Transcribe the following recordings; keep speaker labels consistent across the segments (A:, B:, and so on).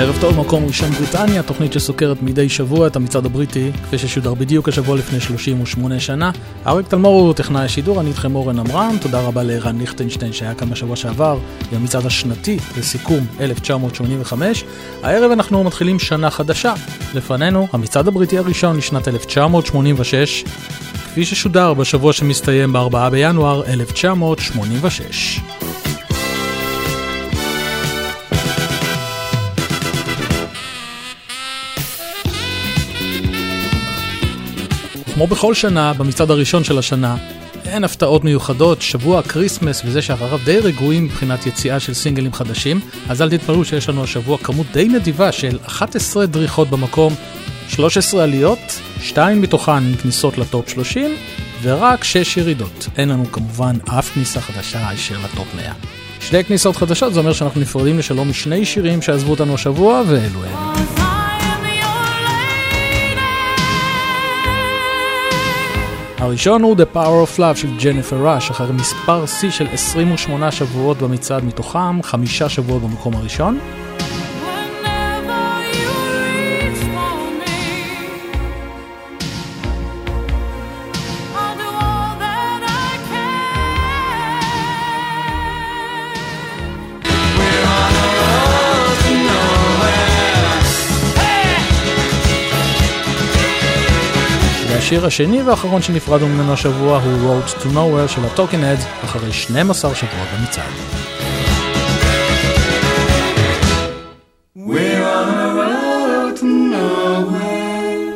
A: ערב טוב, מקום ראשון בריטניה, תוכנית שסוקרת מדי שבוע את המצעד הבריטי, כפי ששודר בדיוק השבוע לפני 38 שנה. אריק תלמור הוא טכנאי השידור, אני איתכם אורן עמרם, תודה רבה לערן ליכטנשטיין שהיה כאן בשבוע שעבר, עם המצעד השנתי לסיכום 1985. הערב אנחנו מתחילים שנה חדשה. לפנינו, המצעד הבריטי הראשון לשנת 1986, כפי ששודר בשבוע שמסתיים ב-4 בינואר 1986. כמו בכל שנה, במצעד הראשון של השנה, אין הפתעות מיוחדות, שבוע ה Christmas וזה שאחריו די רגועים מבחינת יציאה של סינגלים חדשים, אז אל תתפלאו שיש לנו השבוע כמות די נדיבה של 11 דריכות במקום, 13 עליות, 2 מתוכן כניסות ל top 30, ורק 6 ירידות. אין לנו כמובן אף כניסה חדשה הישר ל top 100. שתי כניסות חדשות זה אומר שאנחנו נפרדים לשלום משני שירים שעזבו אותנו השבוע, ואלו הם. הראשון הוא The Power of Love של ג'ניפר ראש, אחרי מספר שיא של 28 שבועות במצעד מתוכם, חמישה שבועות במקום הראשון. השיר השני והאחרון שנפרדנו ממנו השבוע הוא Road to Nowhere של הטוקן אדס אחרי 12 שבועות במצעד.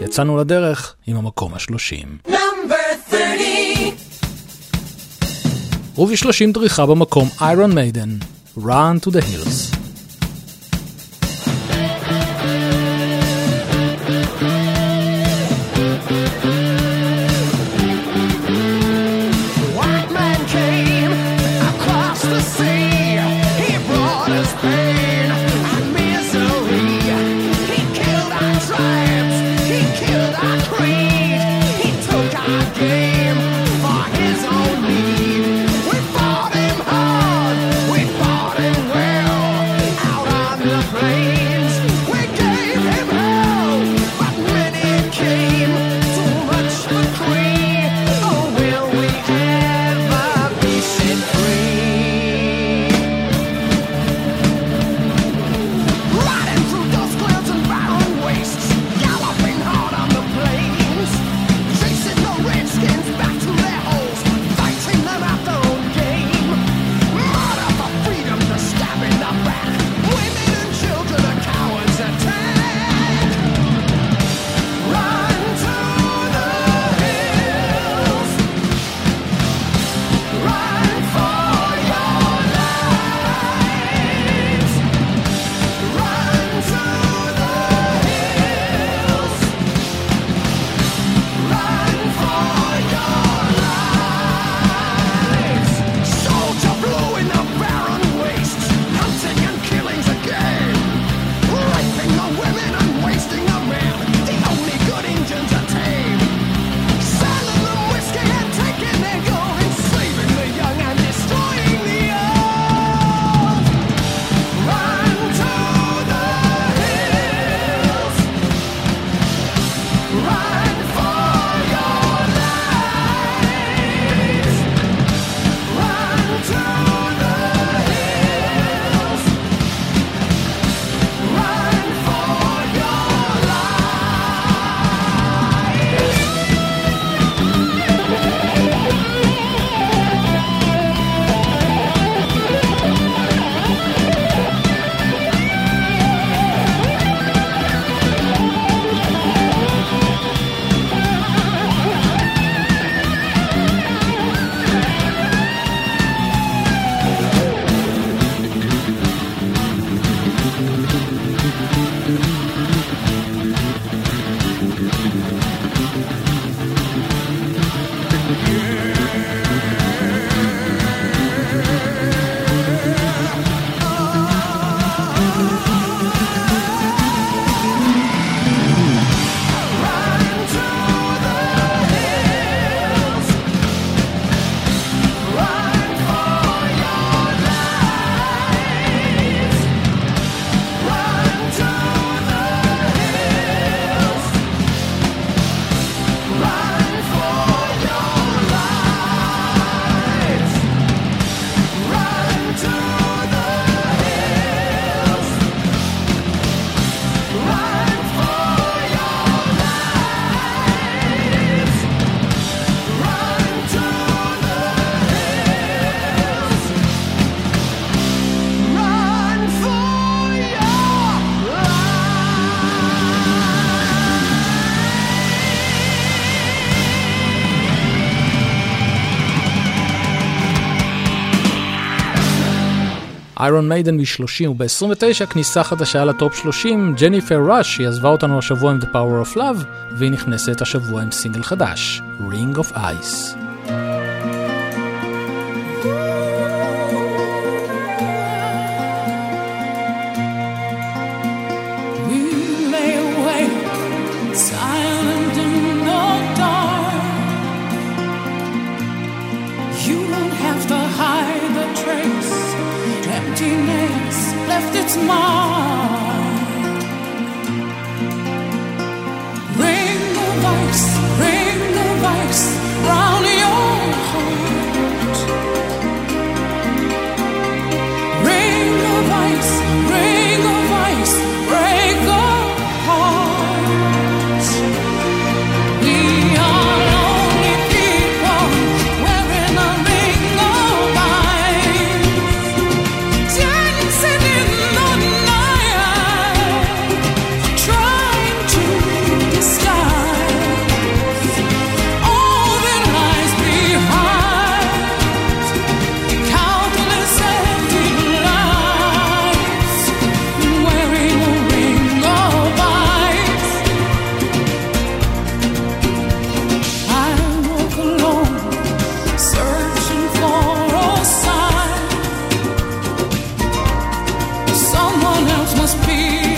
A: יצאנו לדרך עם המקום השלושים. ובשלושים דריכה במקום איירון מיידן, Run to the Hills.
B: איירון מיידן מ-30 וב-29 כניסה חדשה לטופ 30, ג'ניפר ראש, היא עזבה אותנו השבוע עם The Power of Love, והיא נכנסת השבוע עם סינגל חדש, Ring of Ice. must be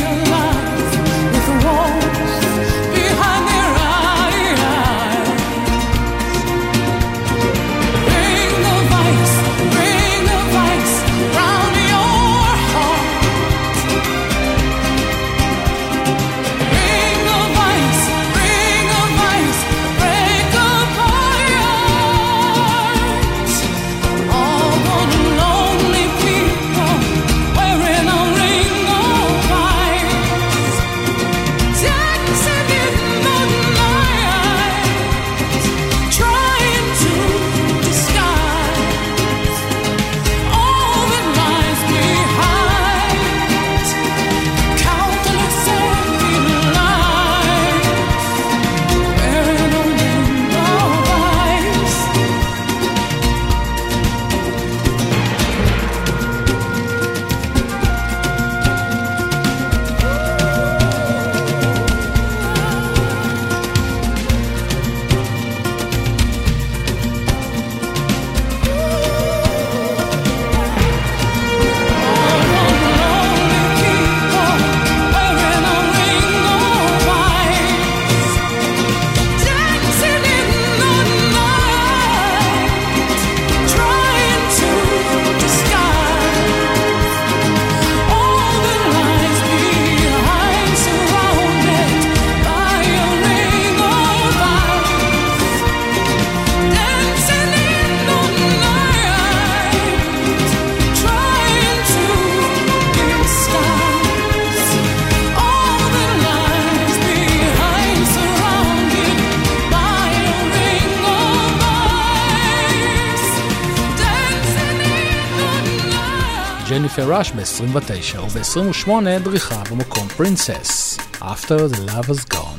B: ראש ב-29 וב-28 דריכה במקום פרינסס, After the Love is Gone.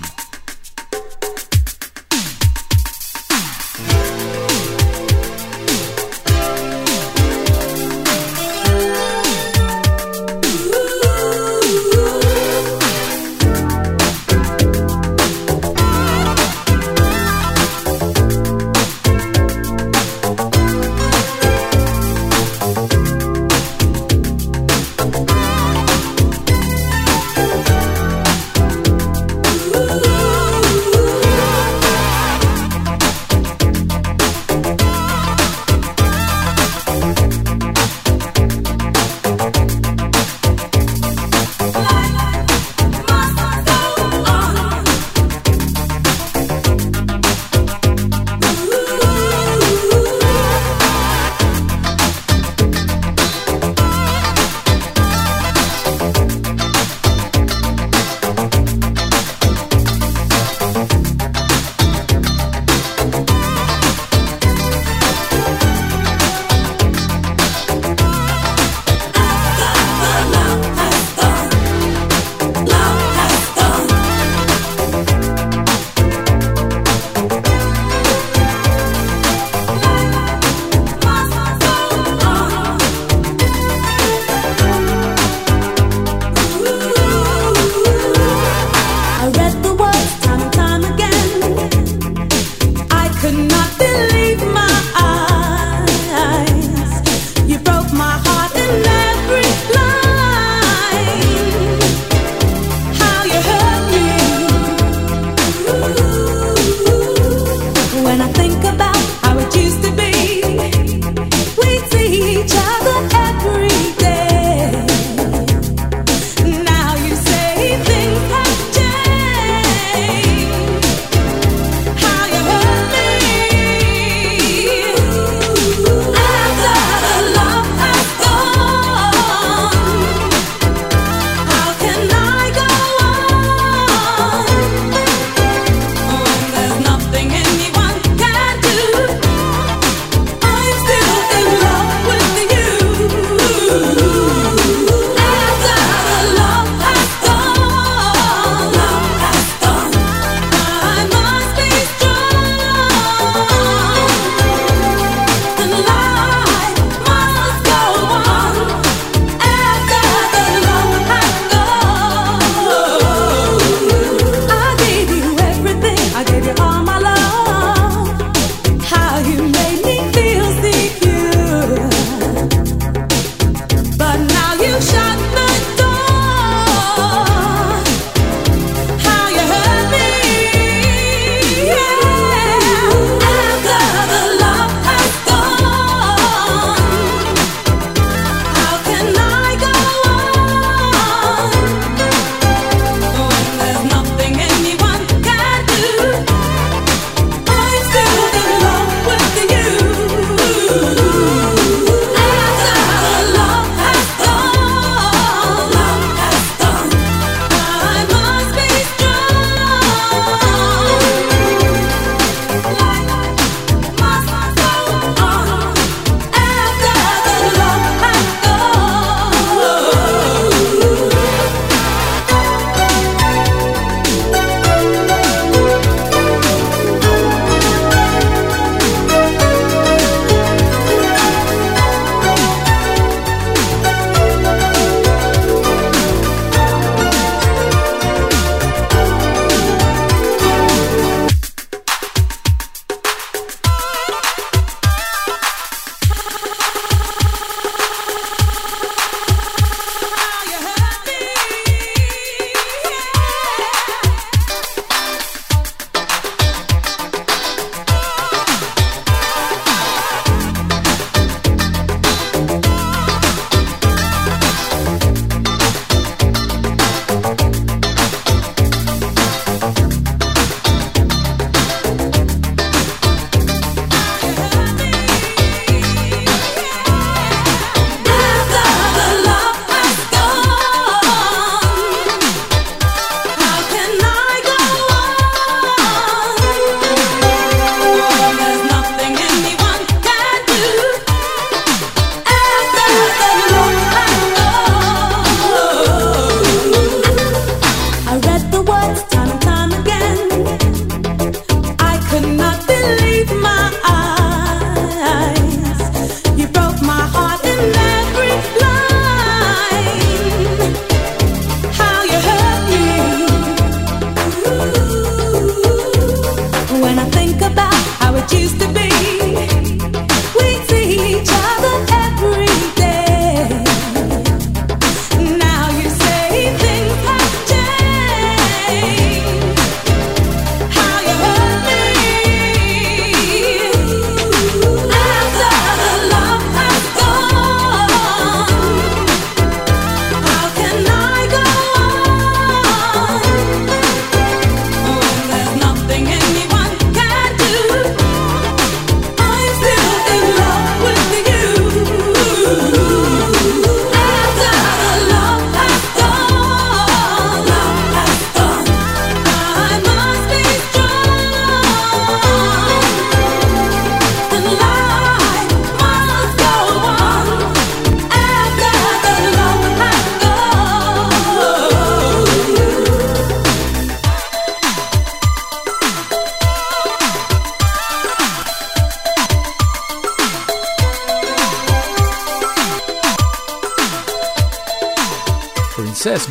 B: when
C: I think about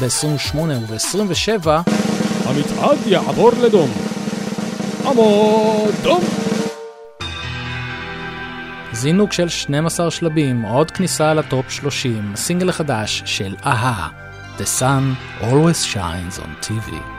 C: ב-28 וב-27,
D: המצעד יעבור לדום. עמוד דום!
C: זינוק של 12 שלבים, עוד כניסה לטופ 30, הסינגל החדש של אהה, The Sun Always Shines on TV.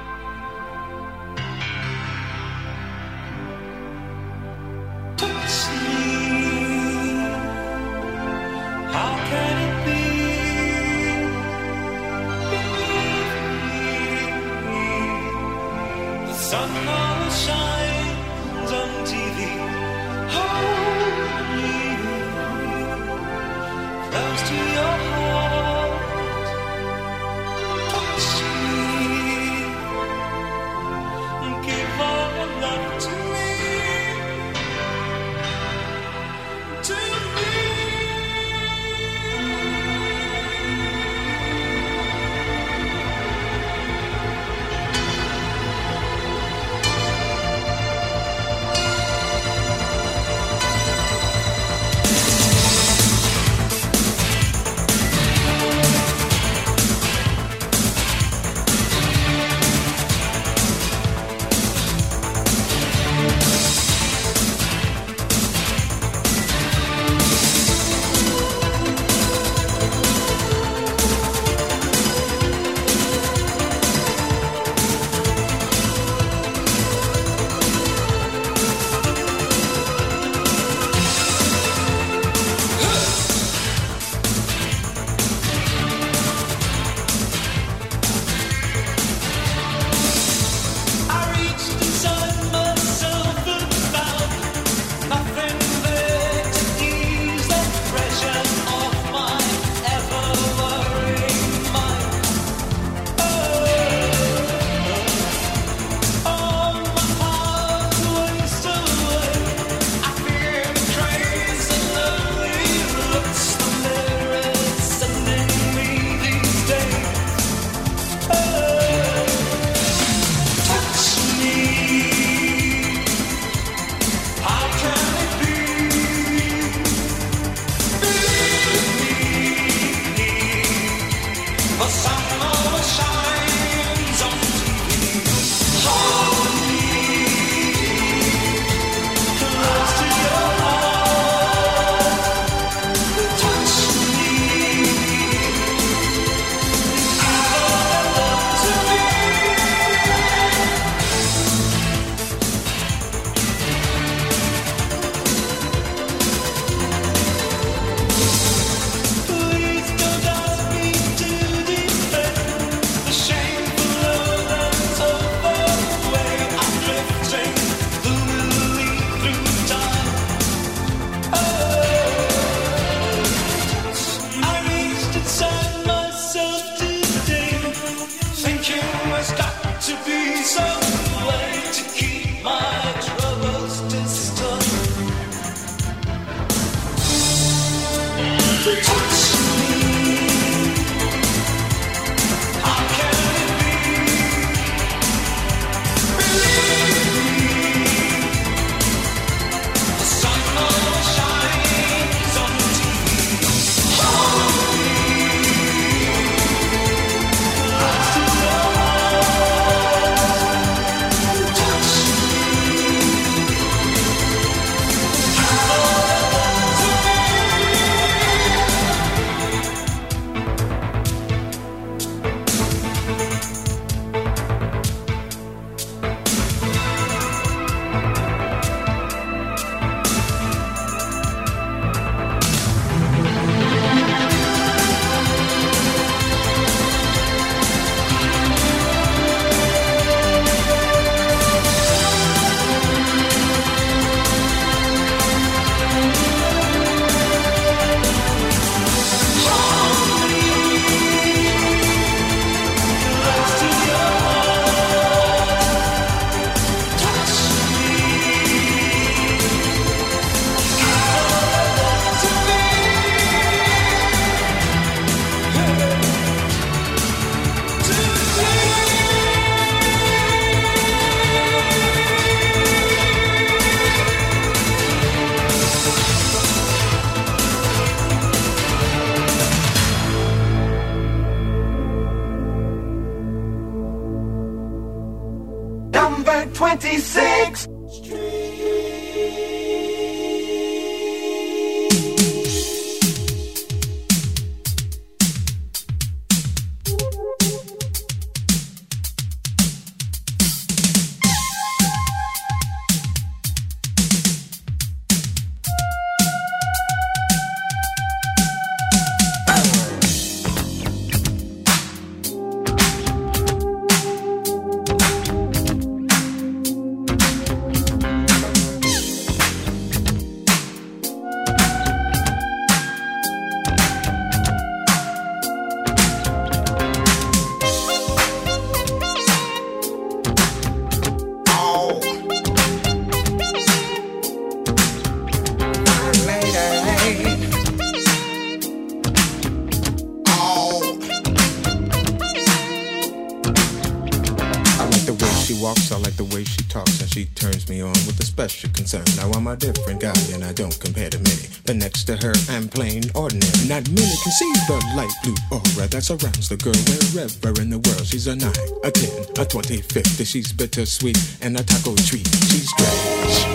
E: Surrounds the girl wherever in the world. She's a 9, a 10, a 20, 50. She's bittersweet and a taco treat. She's strange.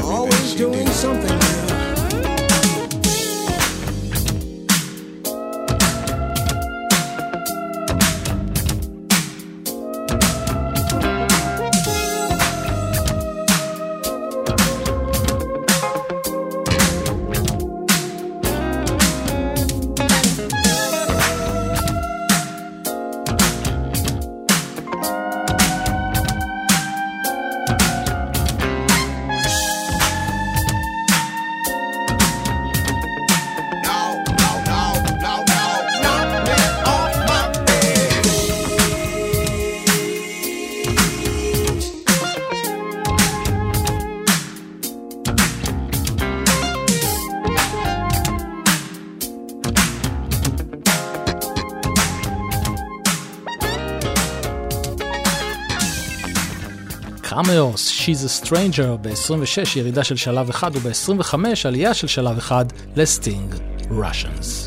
E: everything Always doing did. something
F: She's a Stranger ב-26 ירידה של שלב אחד וב-25 עלייה של שלב אחד לסטינג, Russians.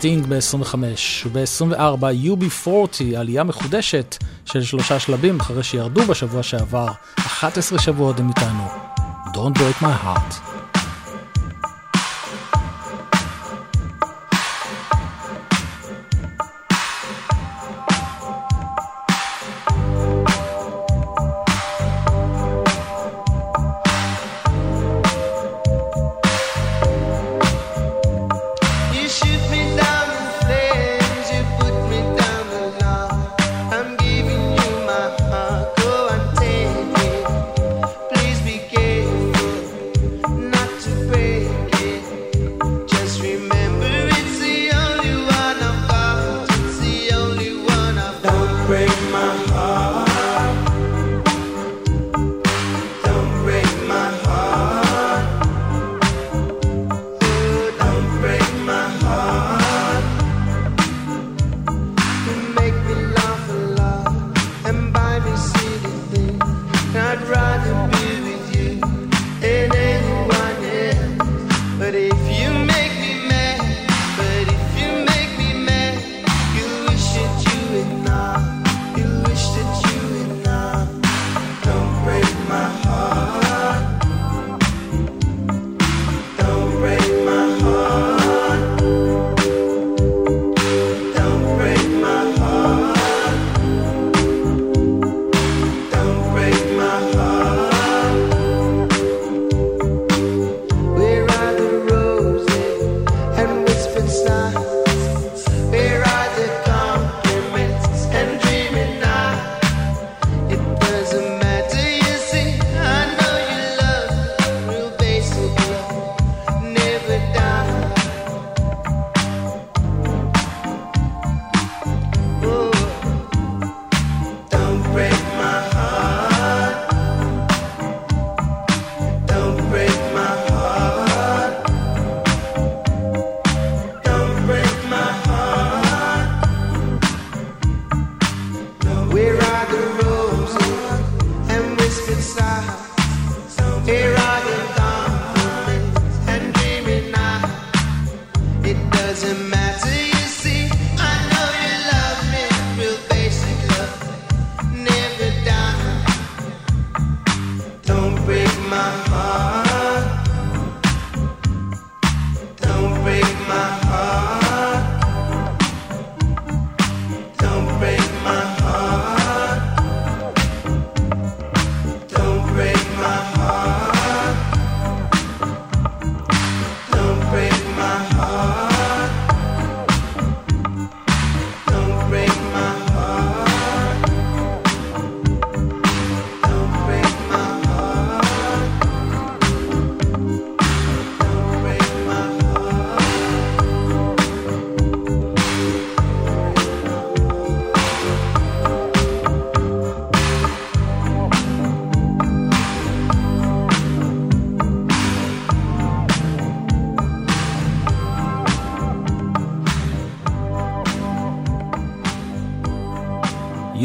G: סטינג ב-25 וב-24 UB40 עלייה מחודשת של שלושה שלבים אחרי שירדו בשבוע שעבר 11 שבועות הם איתנו. Don't break my heart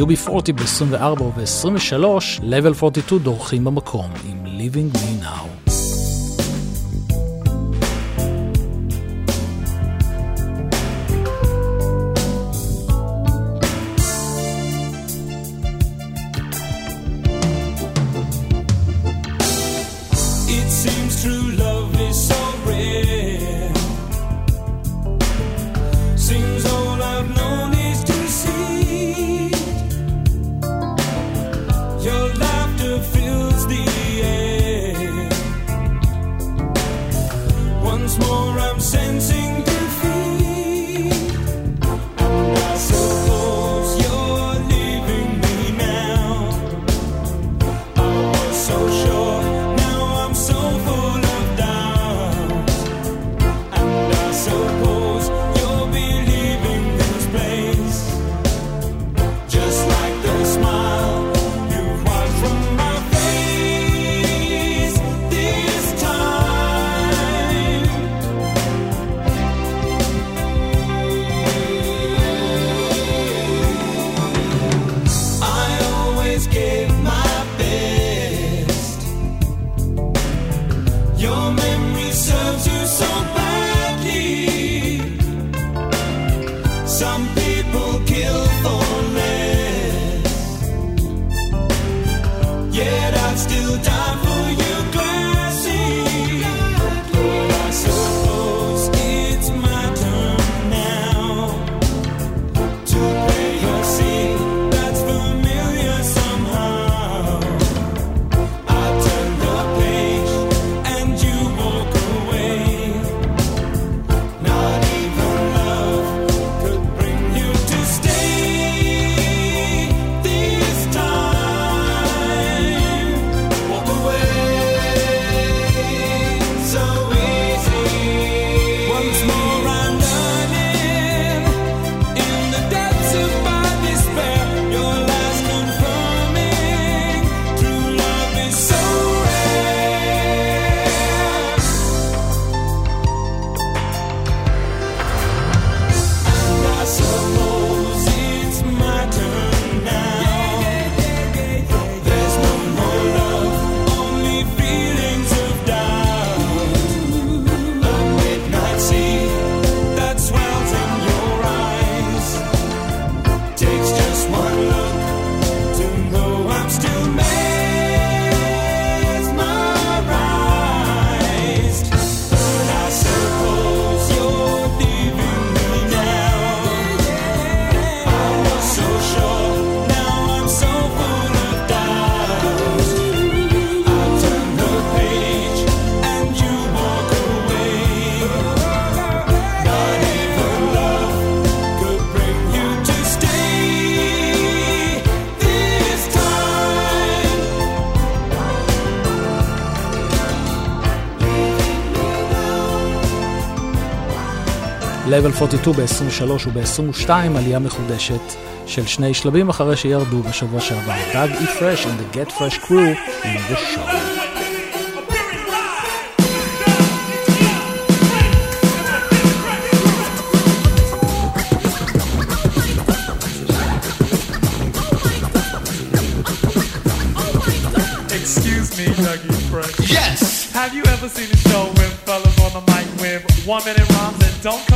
G: UB40 ב-24 וב-23, Level 42 דורכים במקום עם Living Me
B: לבל 42 ב-23 וב-22 עלייה מחודשת של שני שלבים אחרי שירדו בשבוע שעבר. דאג אי פרש and the Get Fresh Crew in the show. Yes.
H: Have you ever seen a show with fellas on the mic with one minute rhymes
I: and
H: don't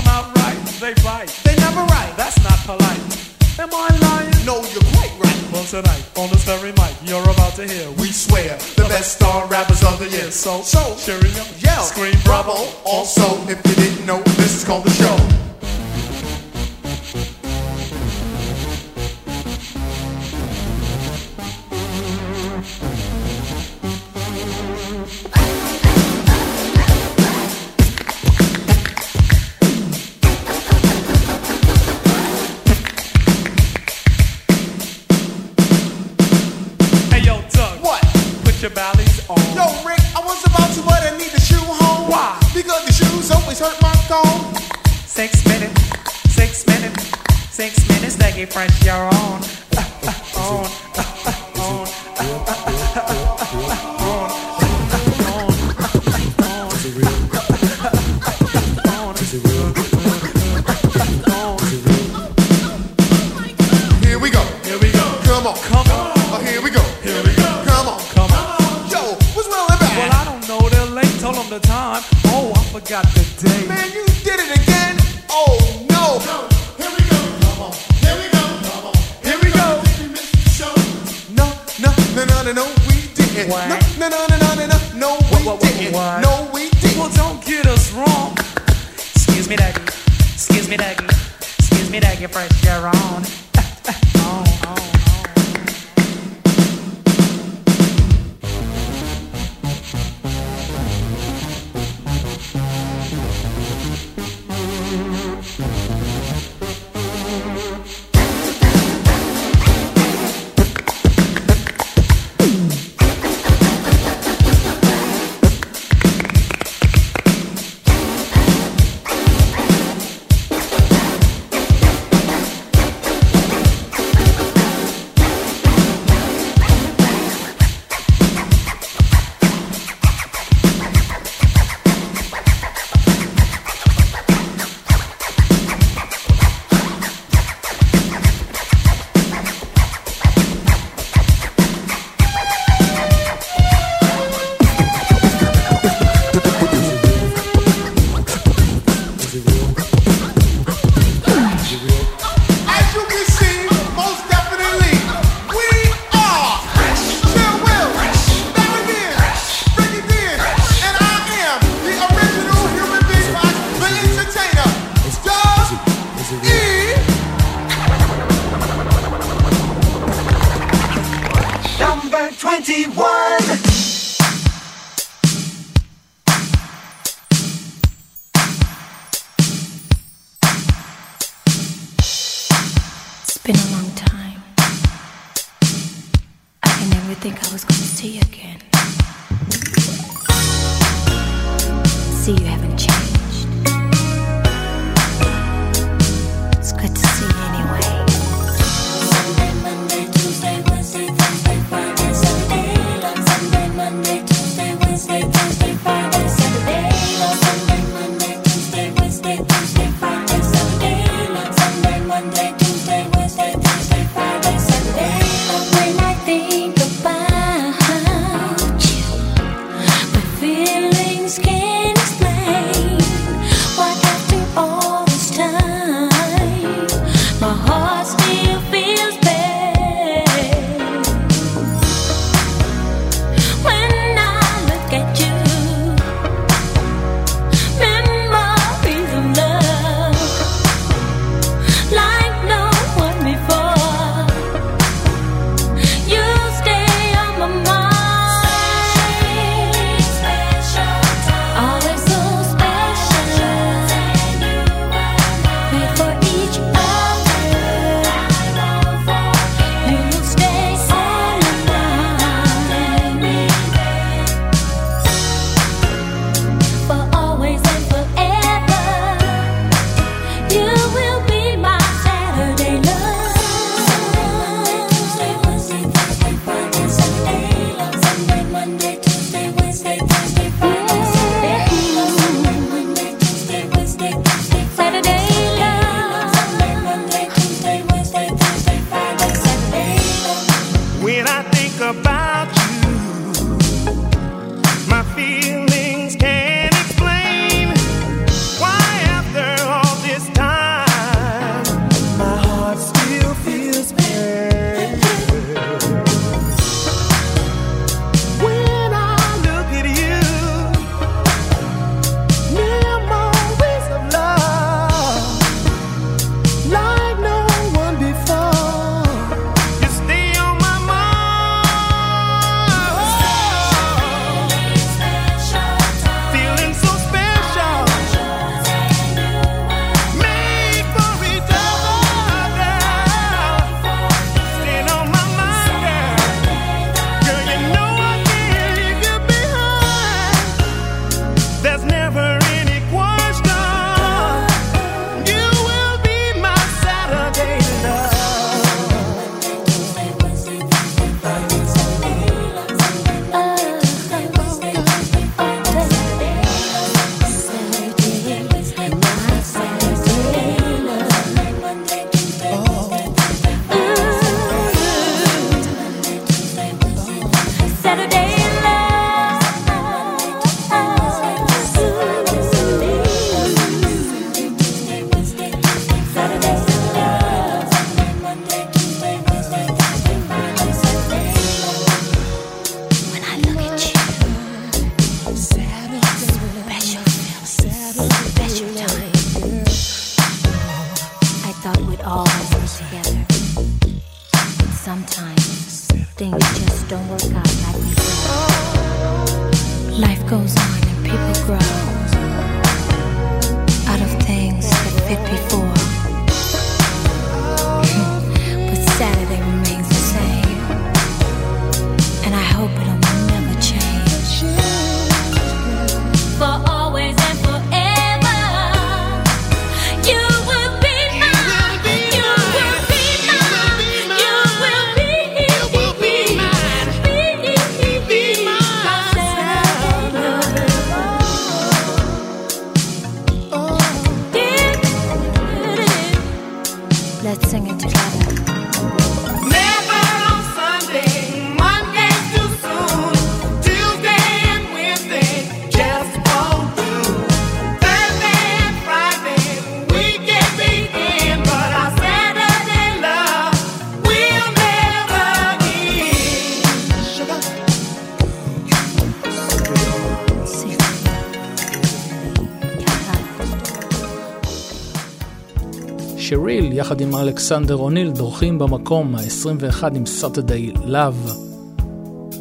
J: אלכסנדר אוניל דורכים במקום ה-21 עם Saturday Love.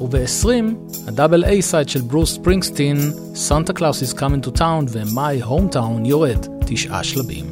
J: וב-20, ה double A side של ברוס ספרינגסטין, Santa Claus is coming to town ו My Hometown יורד תשעה שלבים.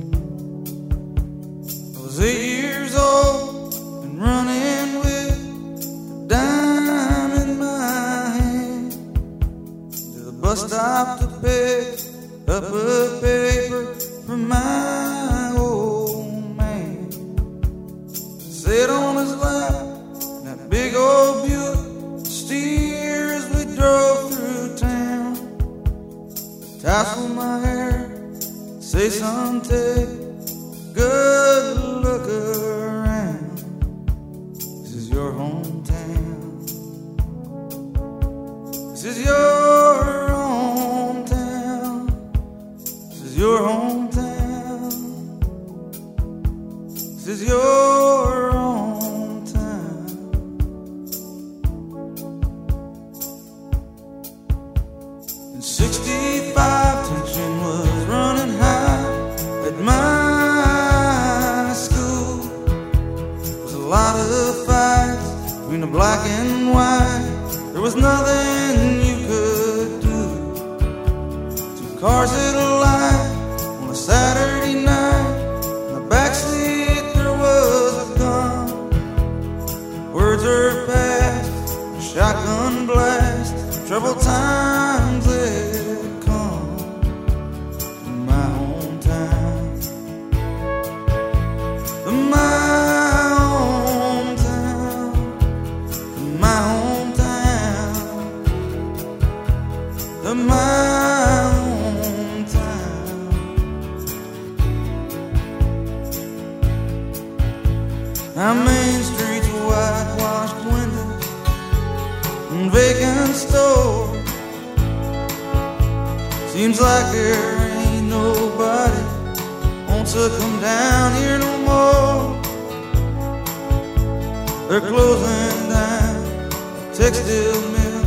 K: They're closing down the textile mill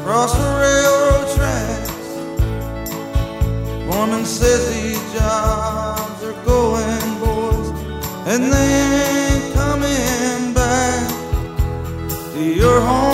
K: across the railroad tracks. Foreman says these jobs are going, boys, and they ain't coming back to your home.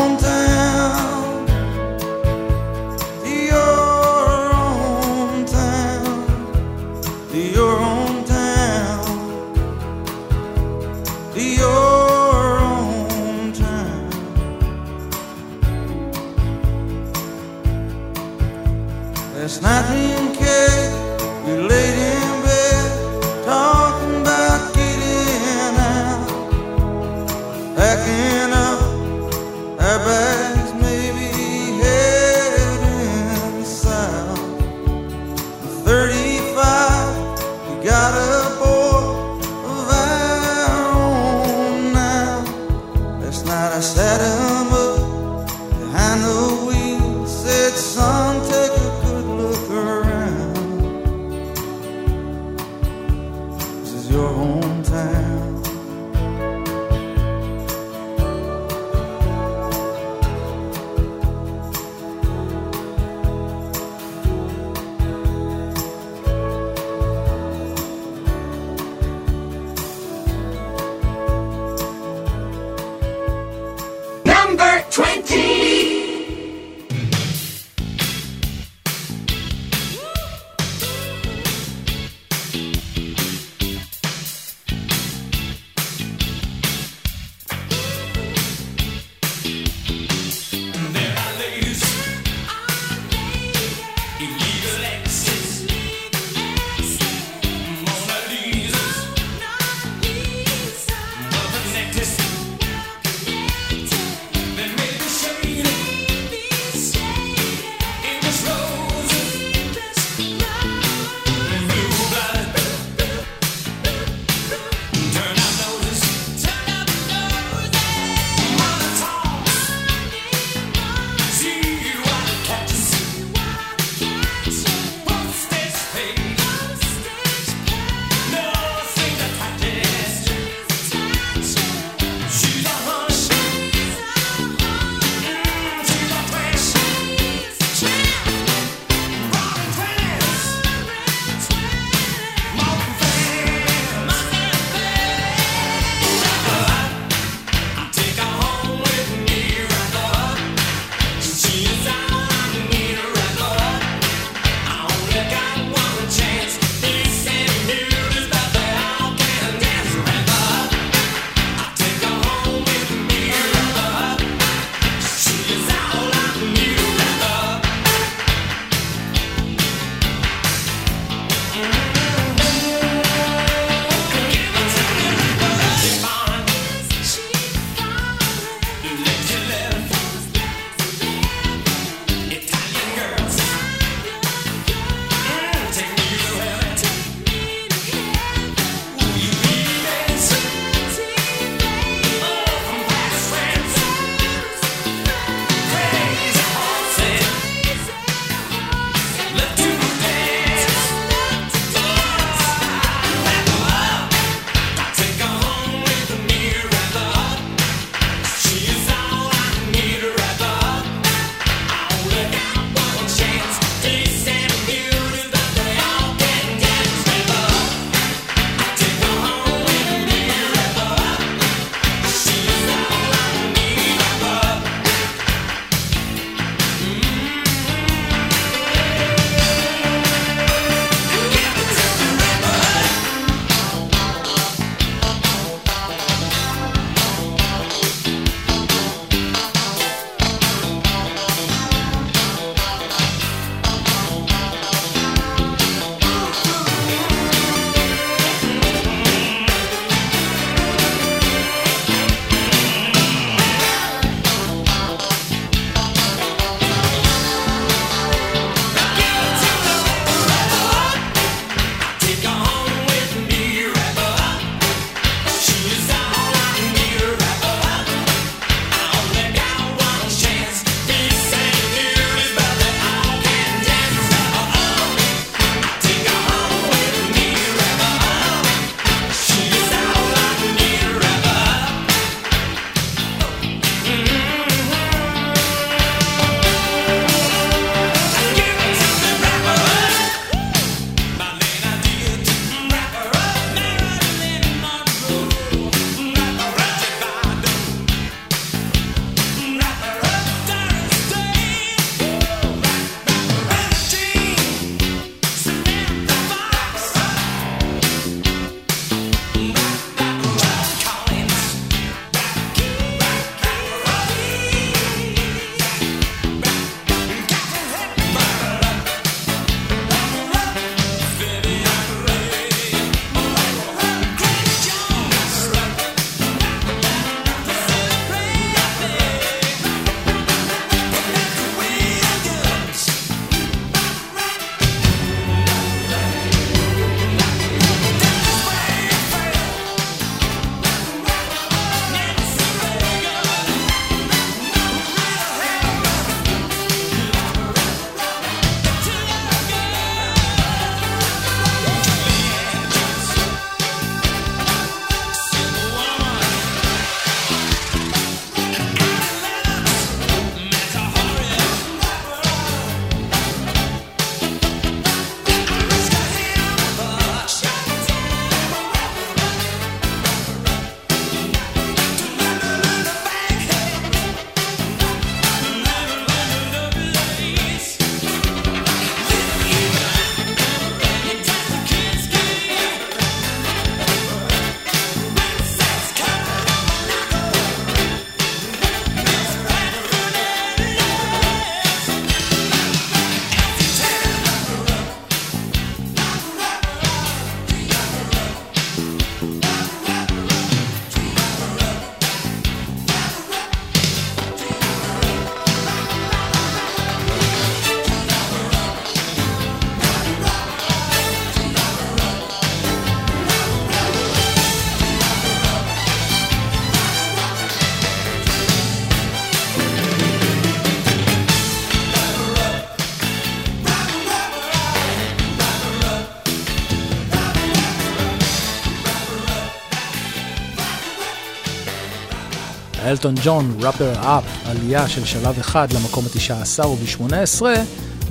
A: אלטון ג'ון, ראפר אפ, עלייה של שלב אחד למקום ה-19 וב-18,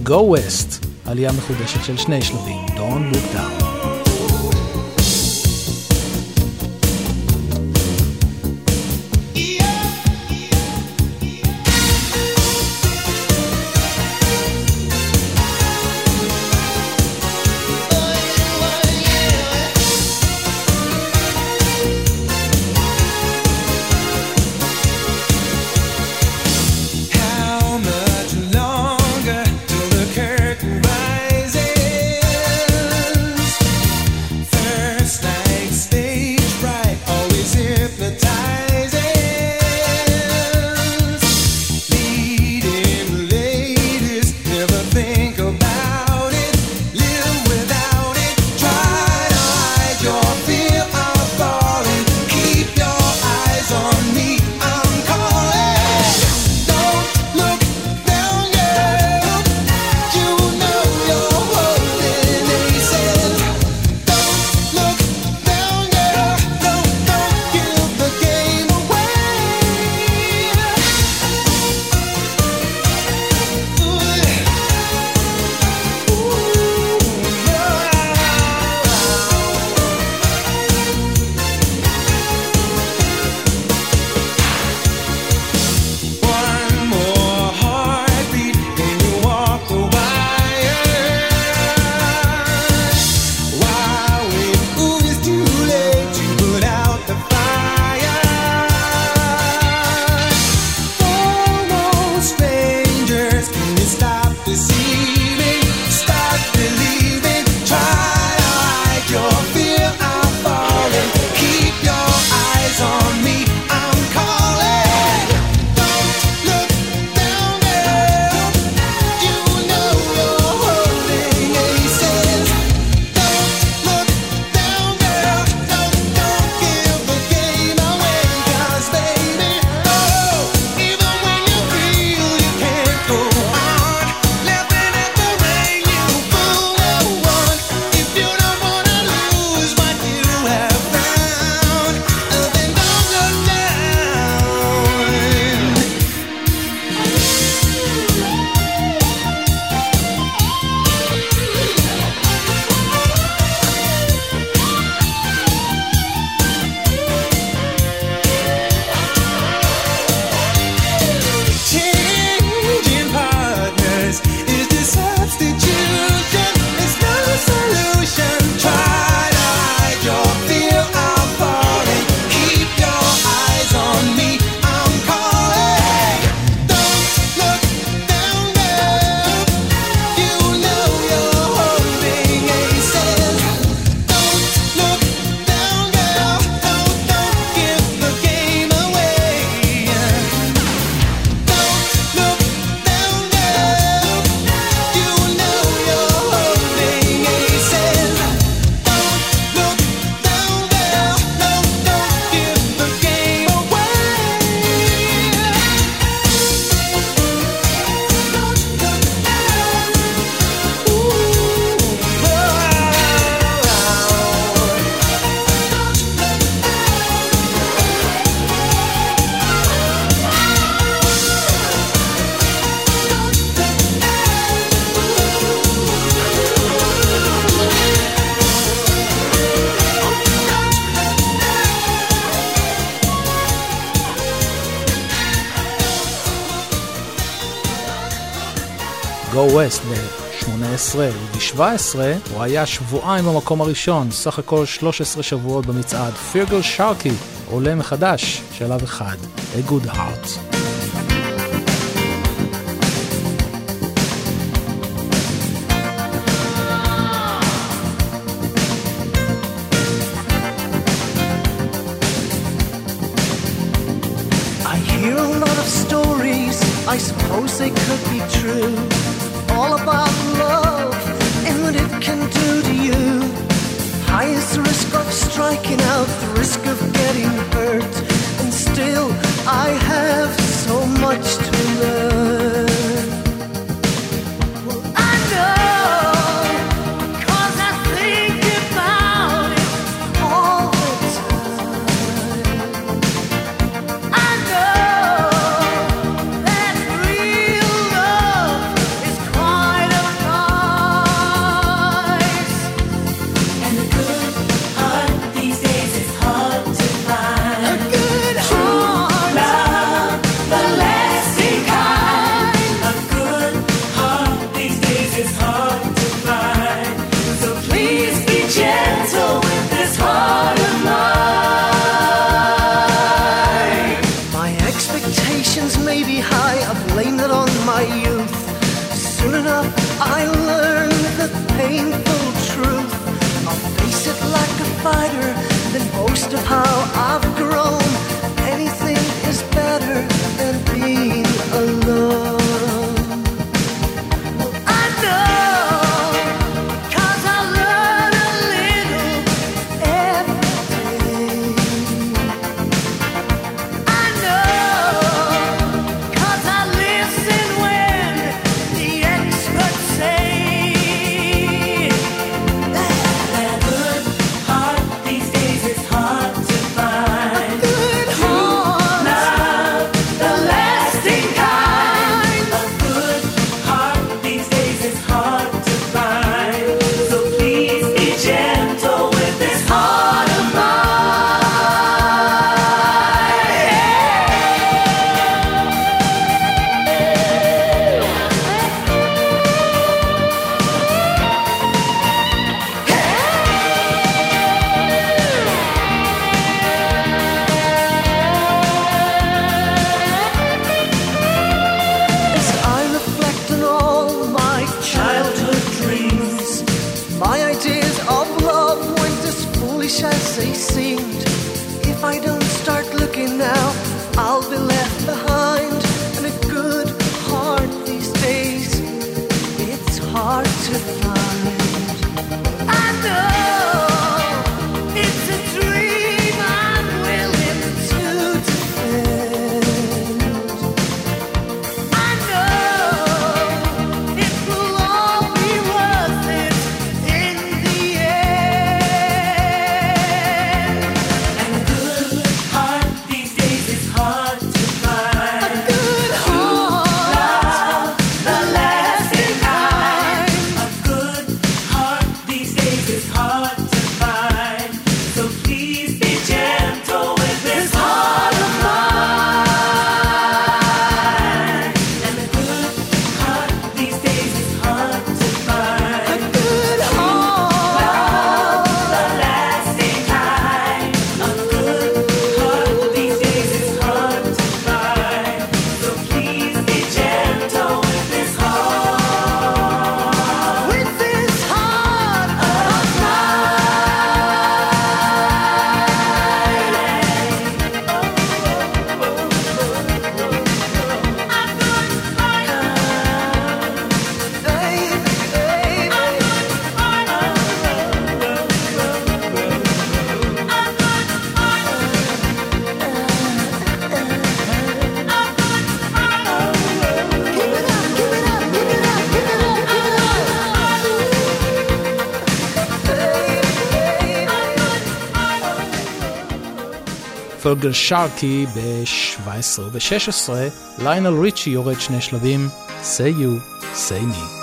A: Go West, עלייה מחודשת של שני שלבים, Don't Look Down.
L: Go
A: West ב-18 וב-17 הוא היה שבועיים במקום הראשון, סך הכל 13 שבועות במצעד. פירגל שרקי עולה מחדש, שלב אחד, A Good Heart.
M: I suppose they could be true. פרגל שרקי ב-17 וב-16 ליינל ריצ'י יורד שני שלבים, say you, say me.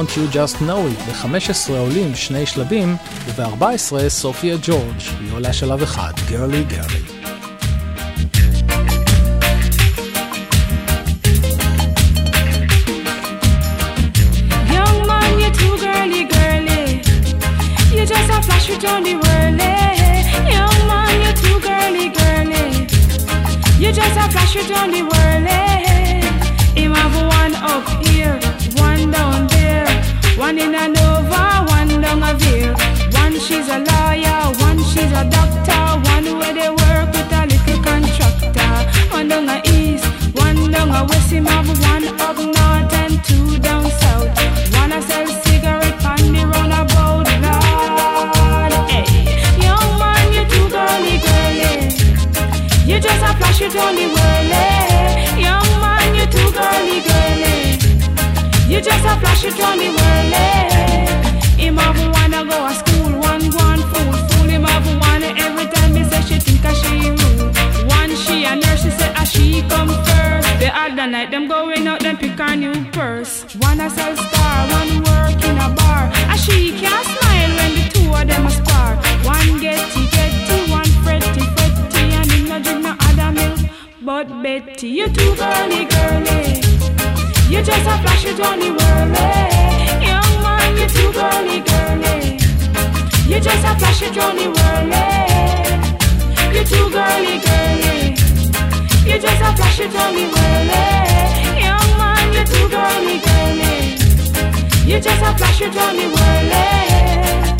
N: Don't You Just
F: Know It, ב-15 עולים שני שלבים, וב-14 סופיה ג'ורג', היא עולה שלב אחד, גרלי גרלי.
O: You on the whirly. Young man. You have one up here, one down one in a Nova, one down a Veer. One she's a lawyer, one she's a doctor, one where they work with a little contractor. One down a east, one down a west. Him have one up north and two down south. One a sell cigarette on the roundabout. Lord, hey, young man, you too girly, girly. You just a flash it on the whirly. Just a flash it on the whirly. Him have wanna go to school, one one fool, fool him have one every time he say she think a she rude. One she a nurse, she say a she come first. The other night them going out, them pick her new purse. One a sell star, one work in a bar. A she can't smile when the two of them a spar. One getty getty, one fretty fretty, and him no drink no other milk. But Betty, you too girly girly. You're just a flash, you don't need worry. Young man, you're too girly, girly. You're just a flash, you don't need worry. You're too girly, girly. You're just a flash, you don't need worry. Young man, you're too girly, girly. You're just a flash, you don't need worry.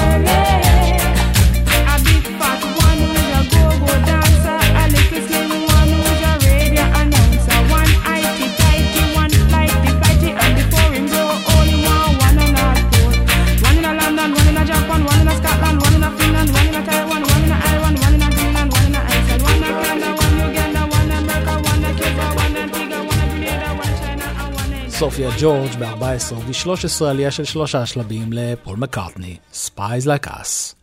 F: סופיה ג'ורג' ב-14 וב-13 עלייה של שלושה שלבים לפול מקארטני, Spies Like Us.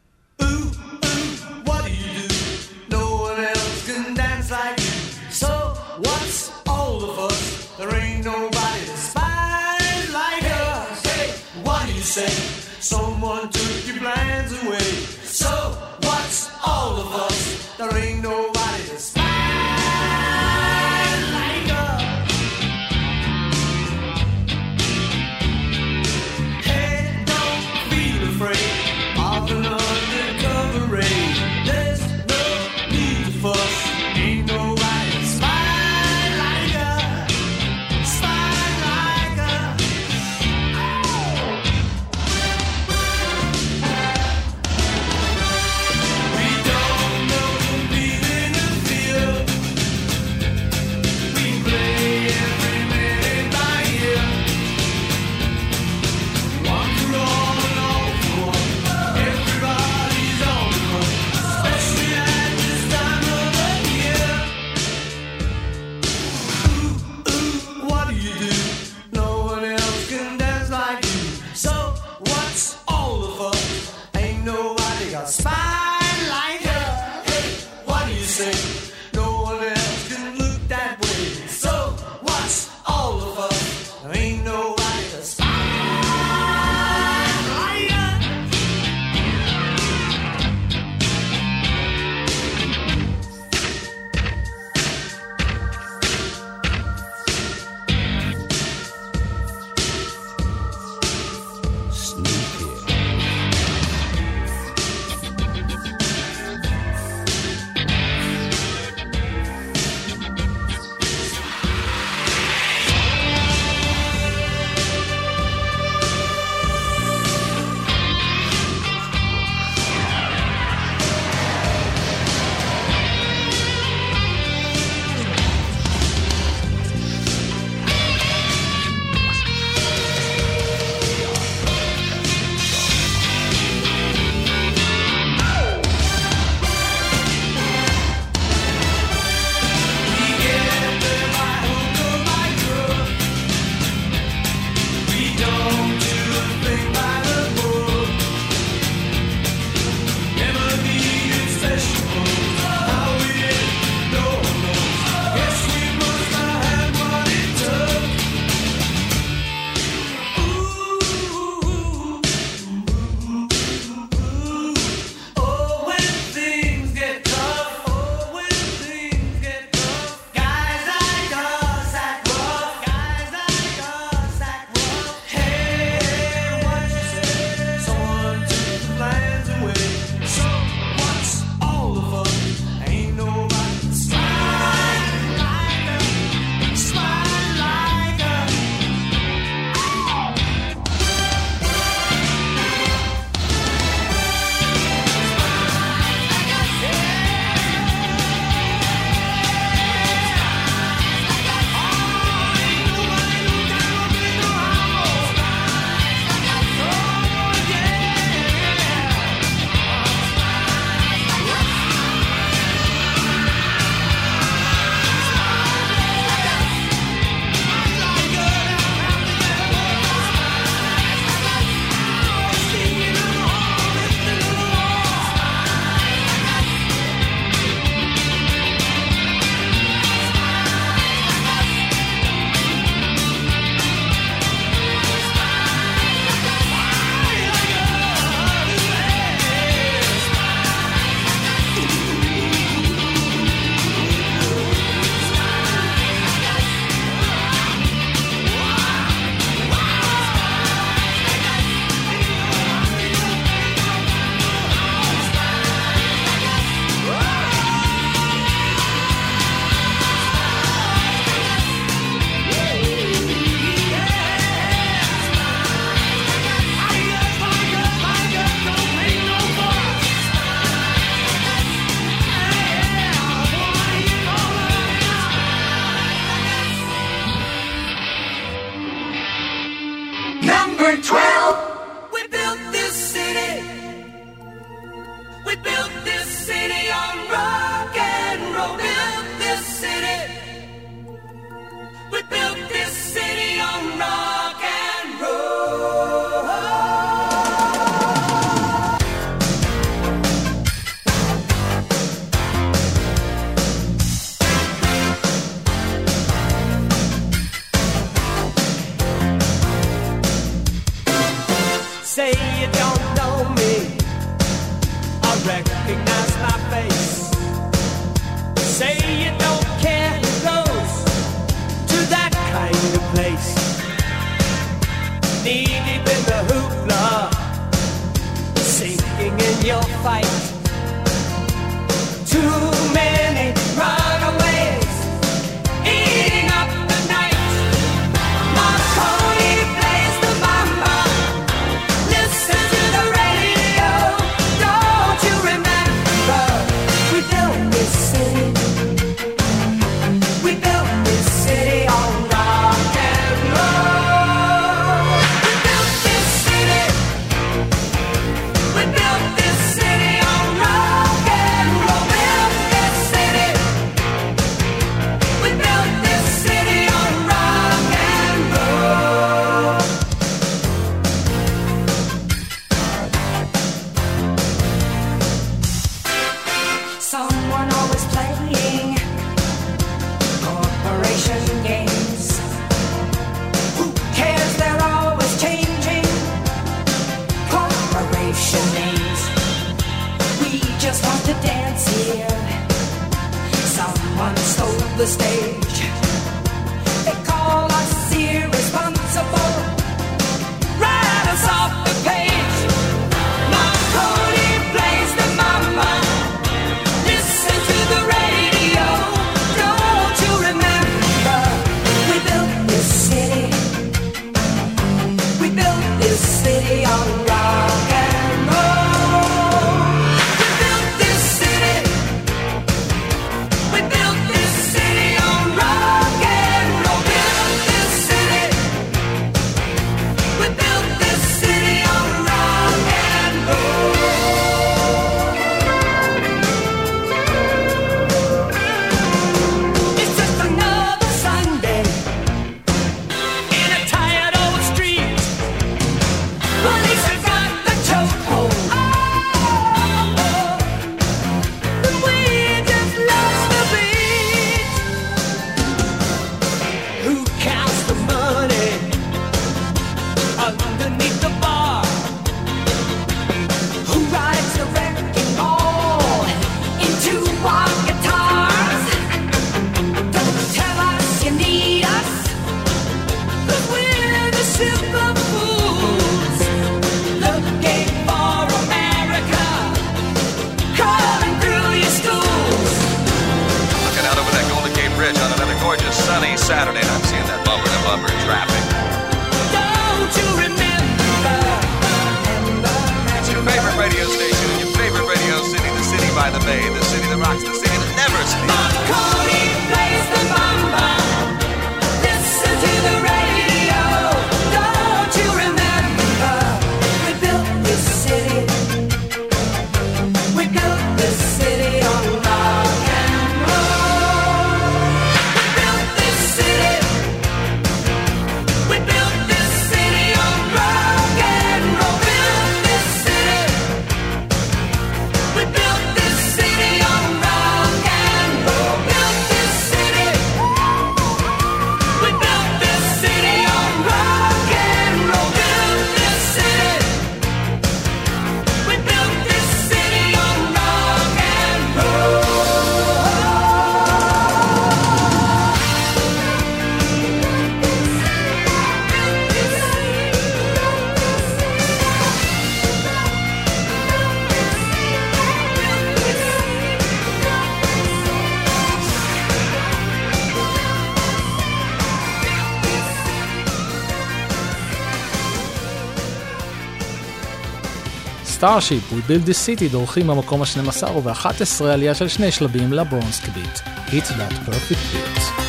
P: סטארשיפ ו We
N: Built This City
B: דורכים במקום ה-12 וב-11 עלייה של שני שלבים לברונסקי ביט.
N: Hit that perfect beat.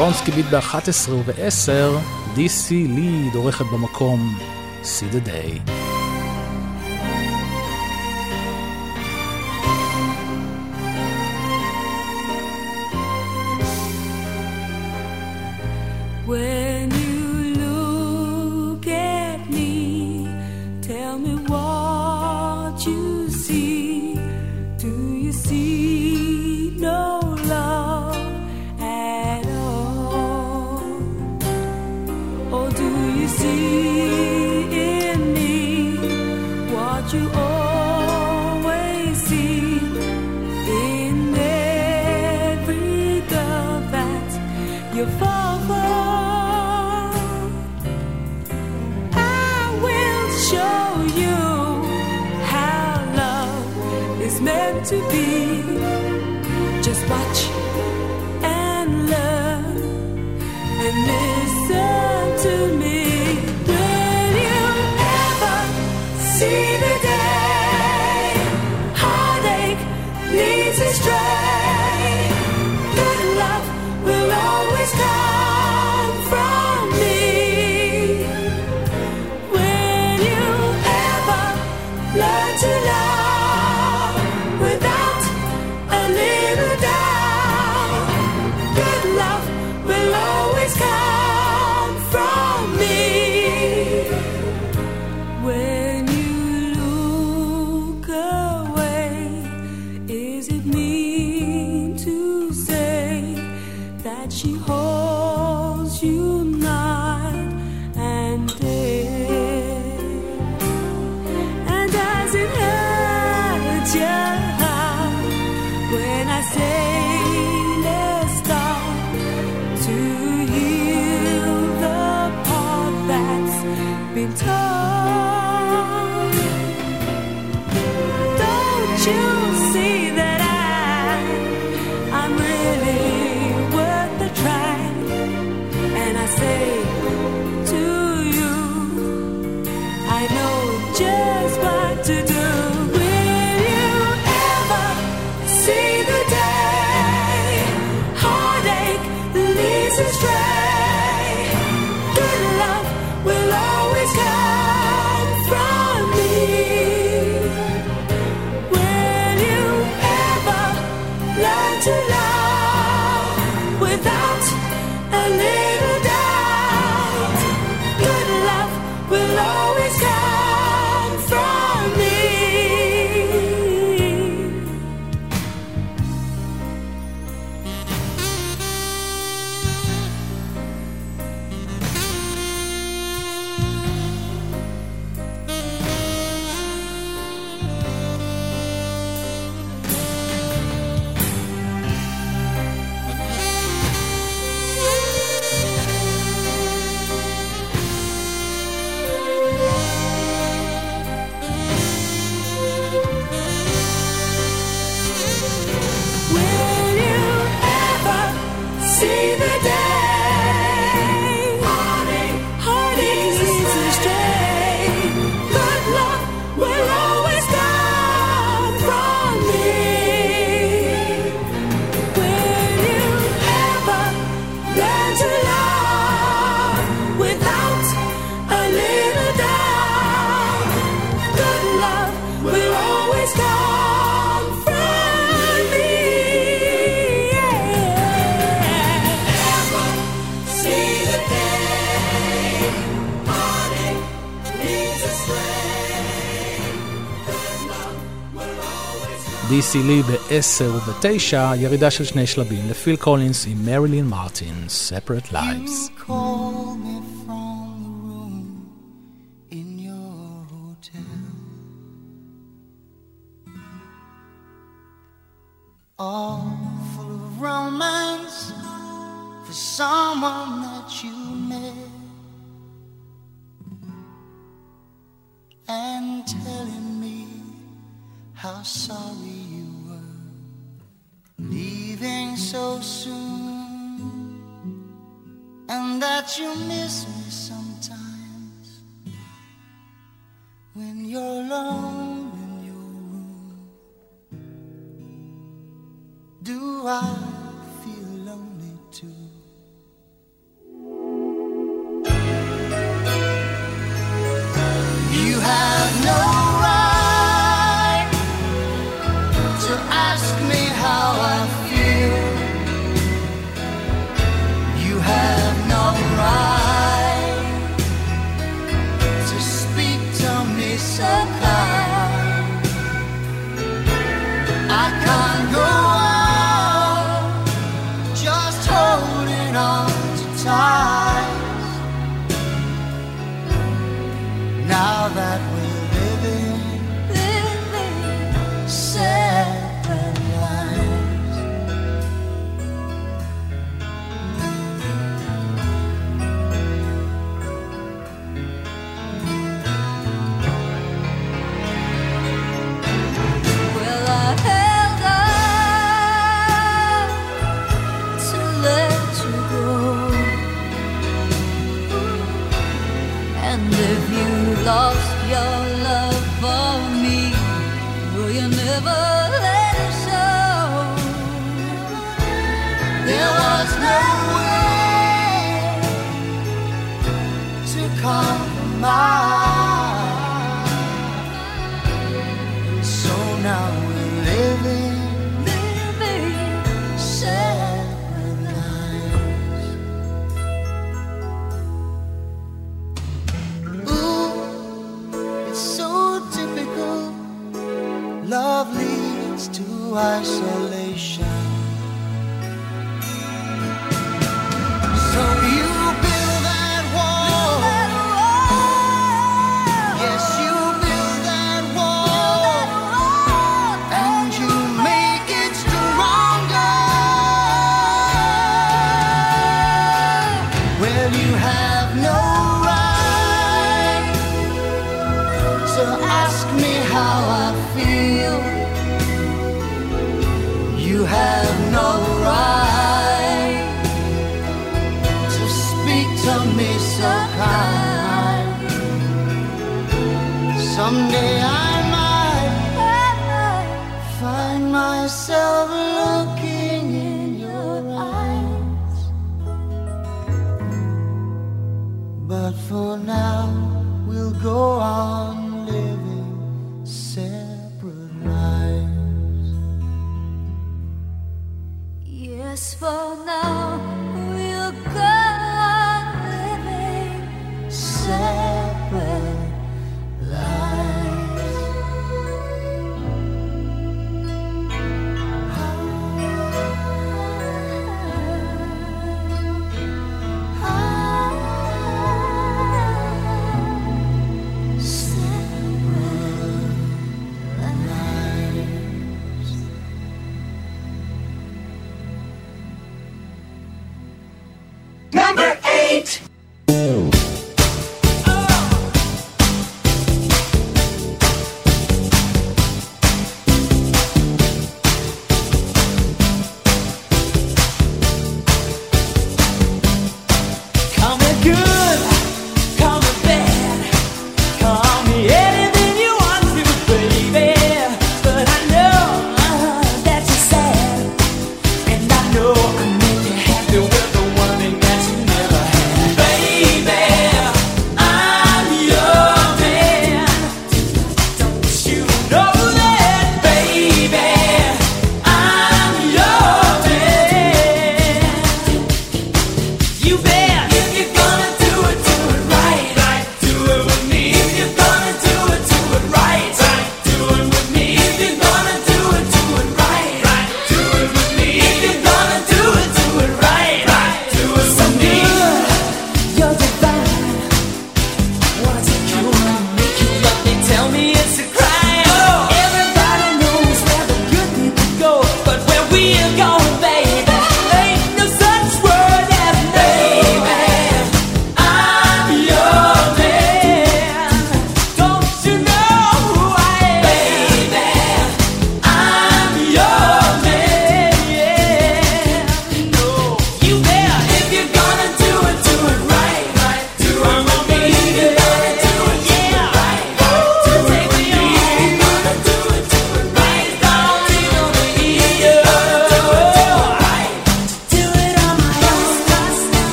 B: ברונסקי ביט ב-11 וב-10, DC ליד עורכת במקום, See the Day. DC לי ב-10 וב-9, ירידה של שני שלבים לפיל קולינס עם מרילין מרטין, Separate Lives.
J: You
M: call Yes, for now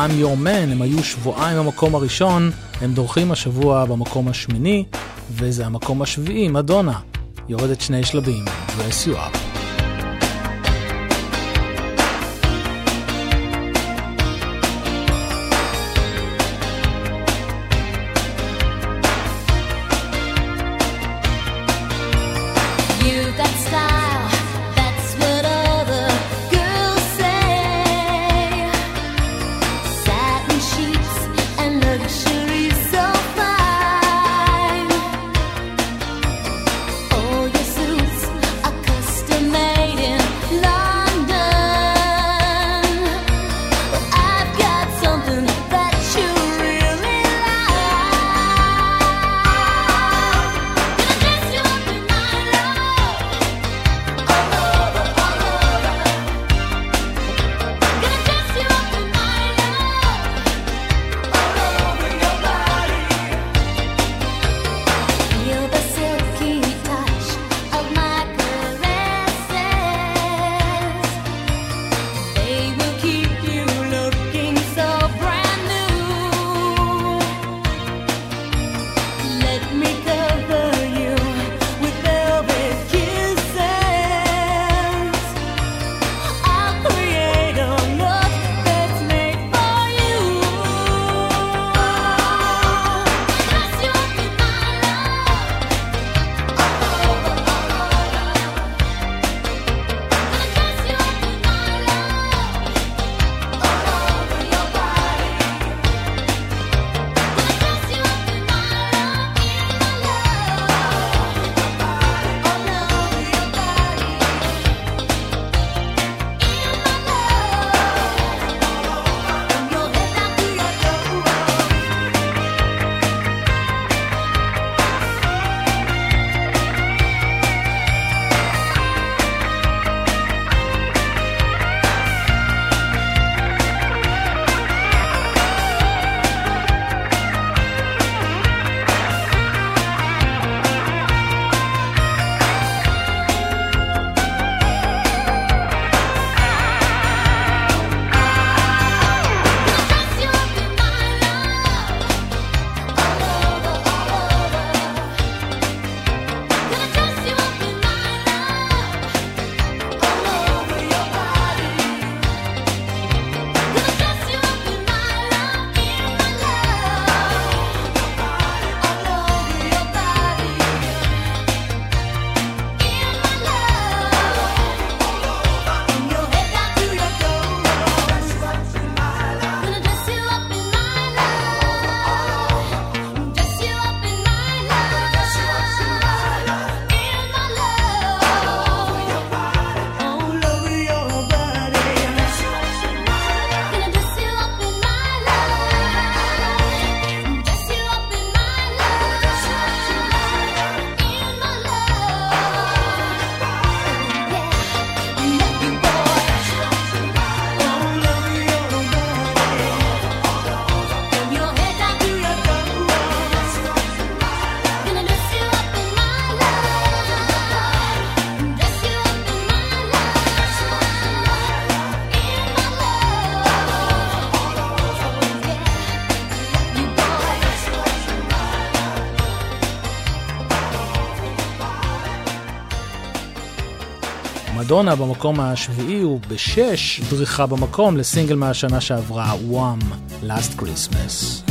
Q: I'm Your Man, הם היו שבועיים במקום הראשון, הם דורכים השבוע במקום השמיני, וזה המקום השביעי, מדונה. יורדת שני שלבים, Dress You Up. מדונה במקום השביעי ובשש דריכה במקום לסינגל מהשנה שעברה, וואם, Last Christmas.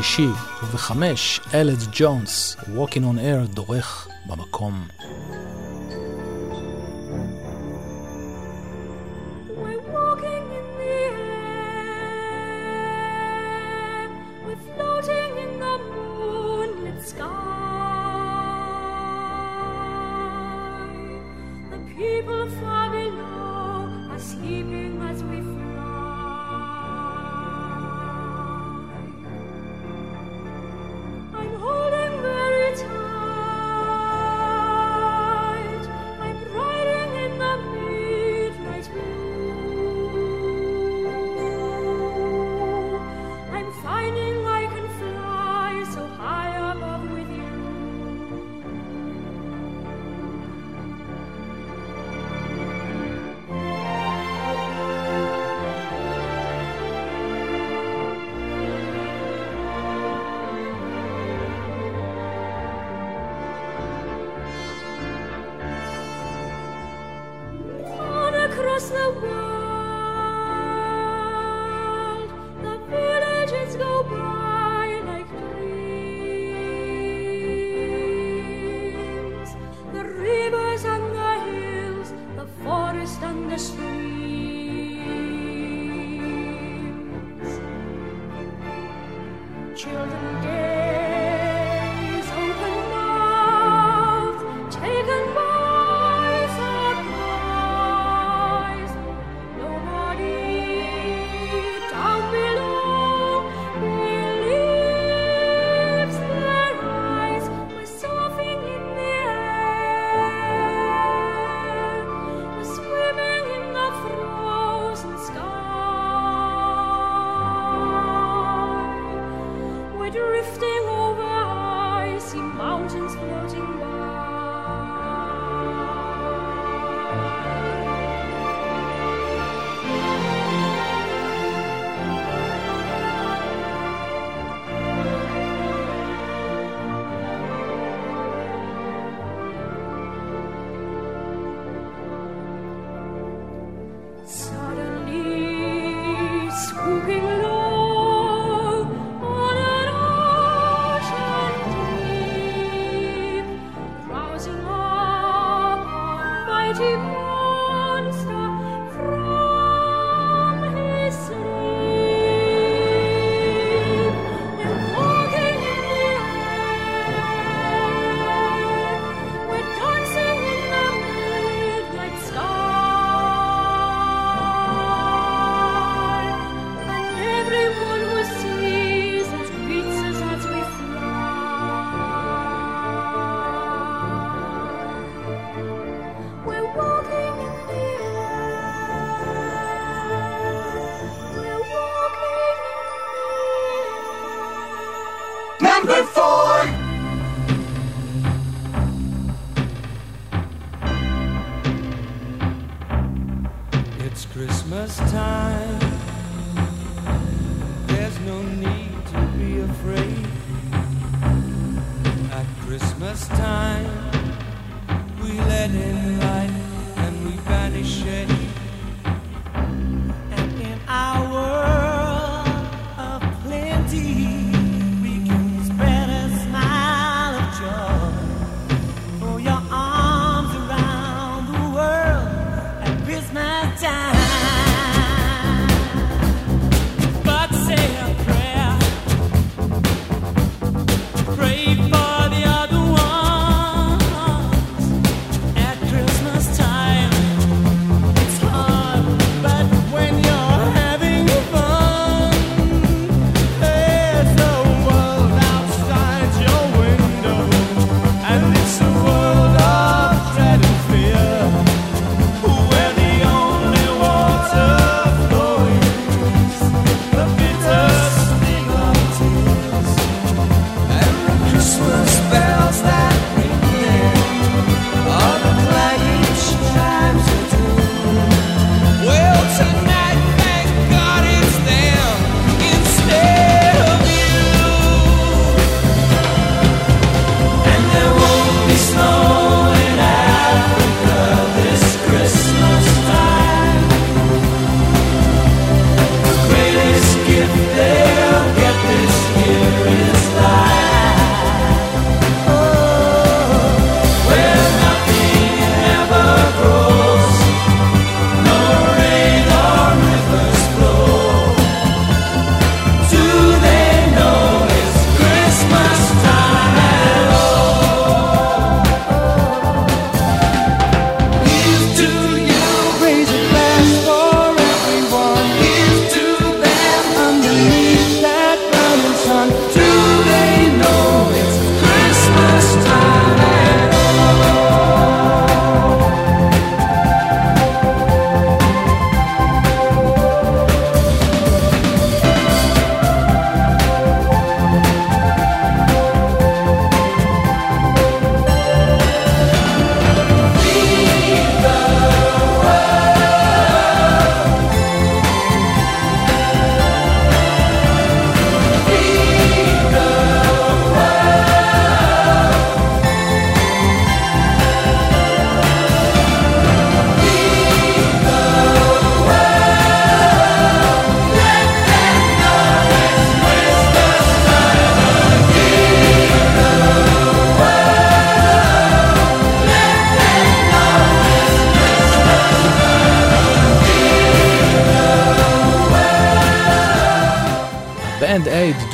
Q: השישי, ובחמש, אלדס ג'ונס, Walking on Air, דורך במקום.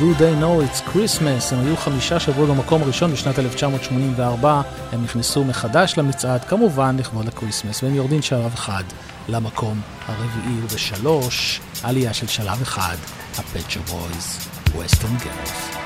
Q: Do They Know It's Christmas, הם היו חמישה שבועות במקום הראשון בשנת 1984, הם נכנסו מחדש למצעד, כמובן לכבוד ה Christmas, והם יורדים שלב אחד למקום הרביעי ובשלוש, עלייה של שלב אחד,
R: הפט שופ בויז, West End Girls.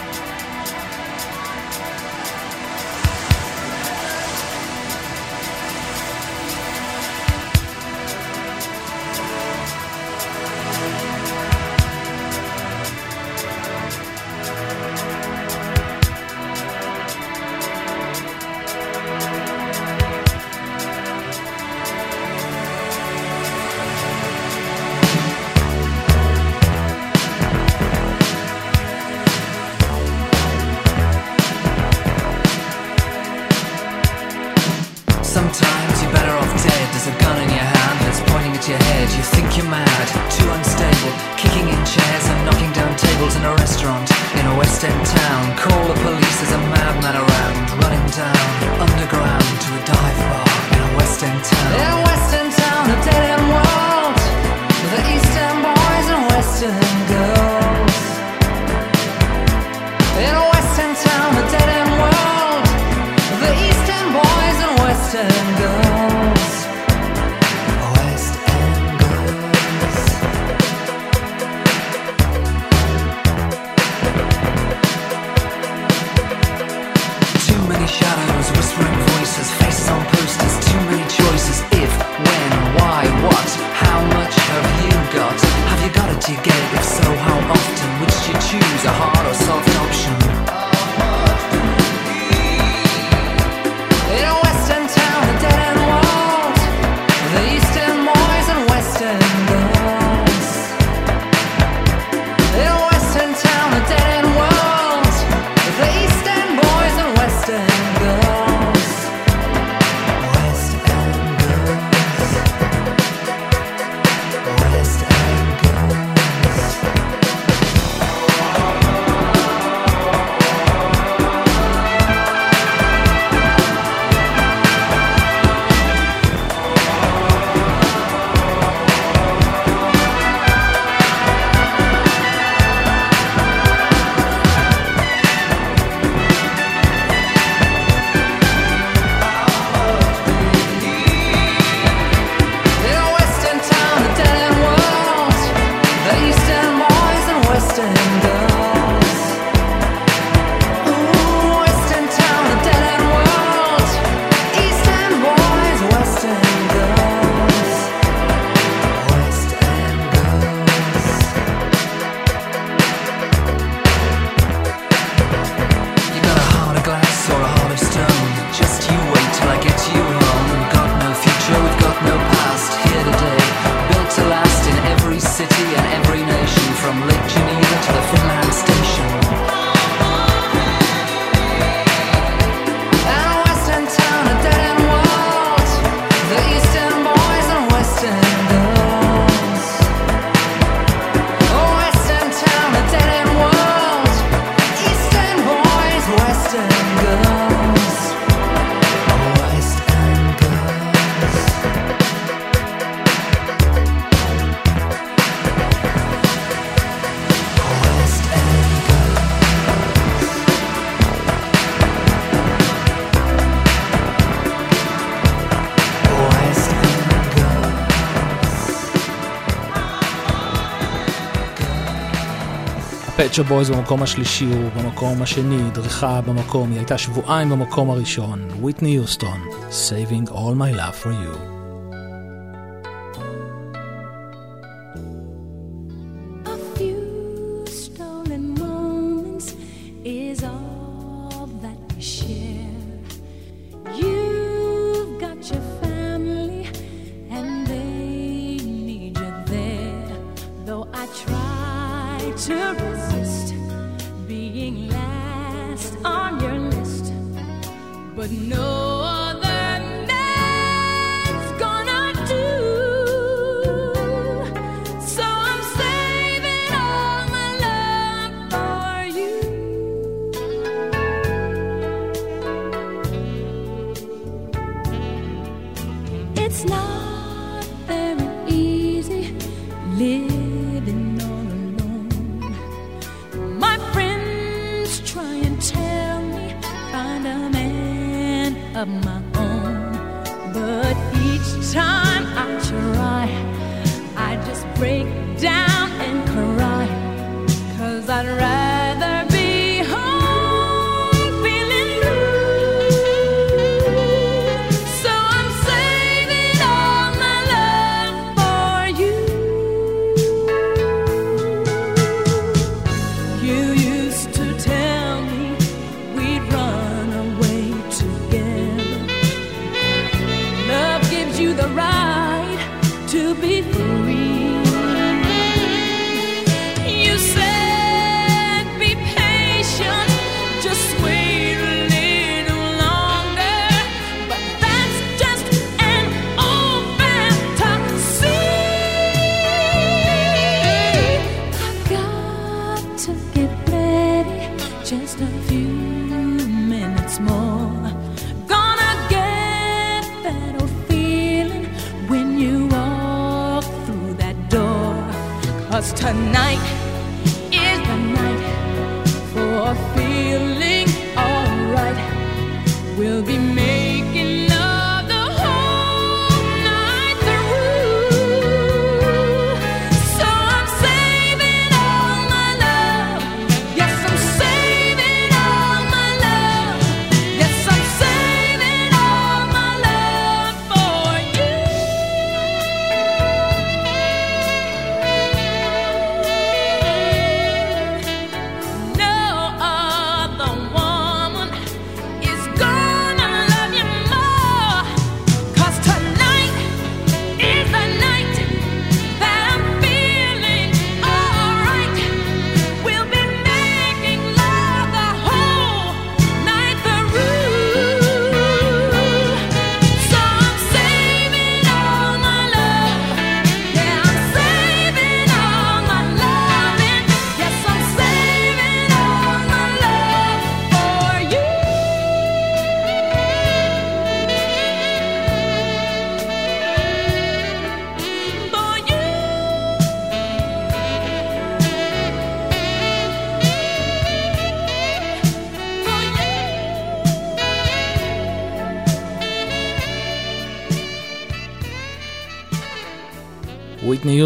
Q: פצ'ו בויז במקום השלישי ובמקום השני, דריכה במקום, היא הייתה שבועיים במקום הראשון, ויטני יוסטון, Saving All My Love For You.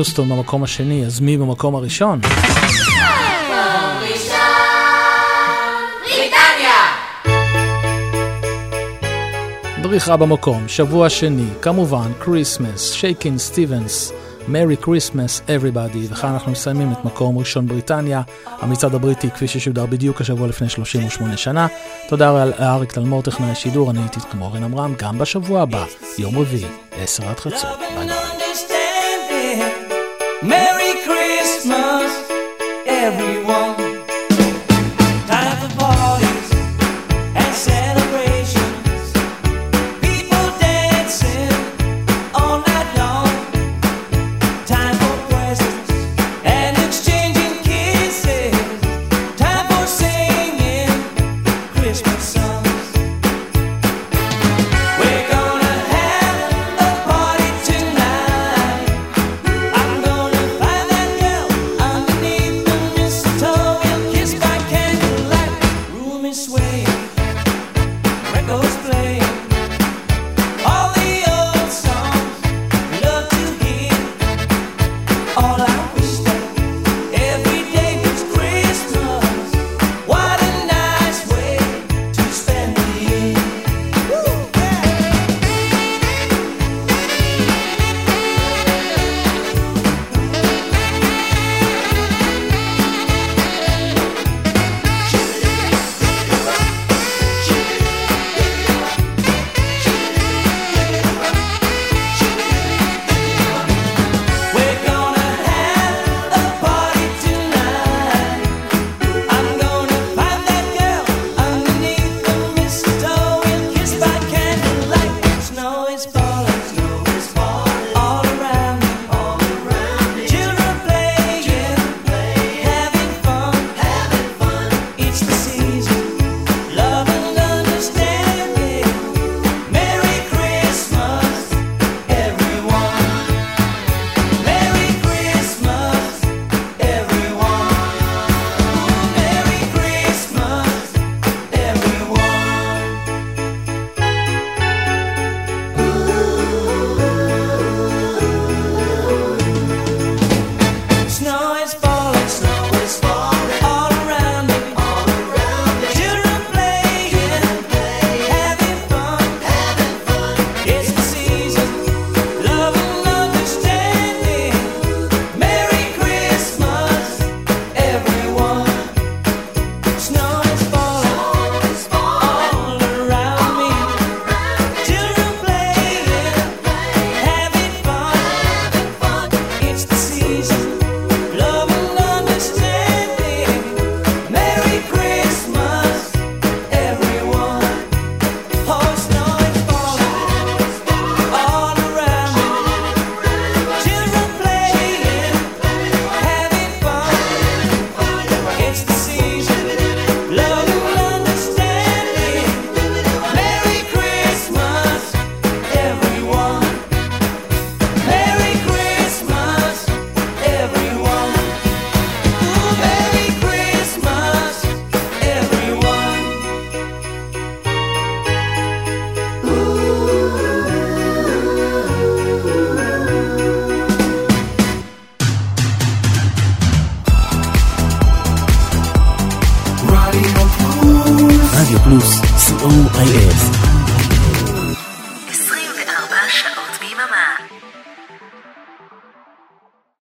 L: יוסטון במקום השני, אז מי במקום הראשון? דריכה במקום, שבוע שני, כמובן, Christmas, שייקין סטיבנס, Merry Christmas, everybody, וכאן אנחנו מסיימים את מקום ראשון בריטניה, המצעד הבריטי כפי ששודר בדיוק השבוע לפני 38 שנה. תודה לאריק תלמור, טכנאי השידור, אני הייתי כמו רן עמרם, גם בשבוע הבא, יום רביעי, 10 עד חצות. ביי.
B: Merry Christmas, everyone.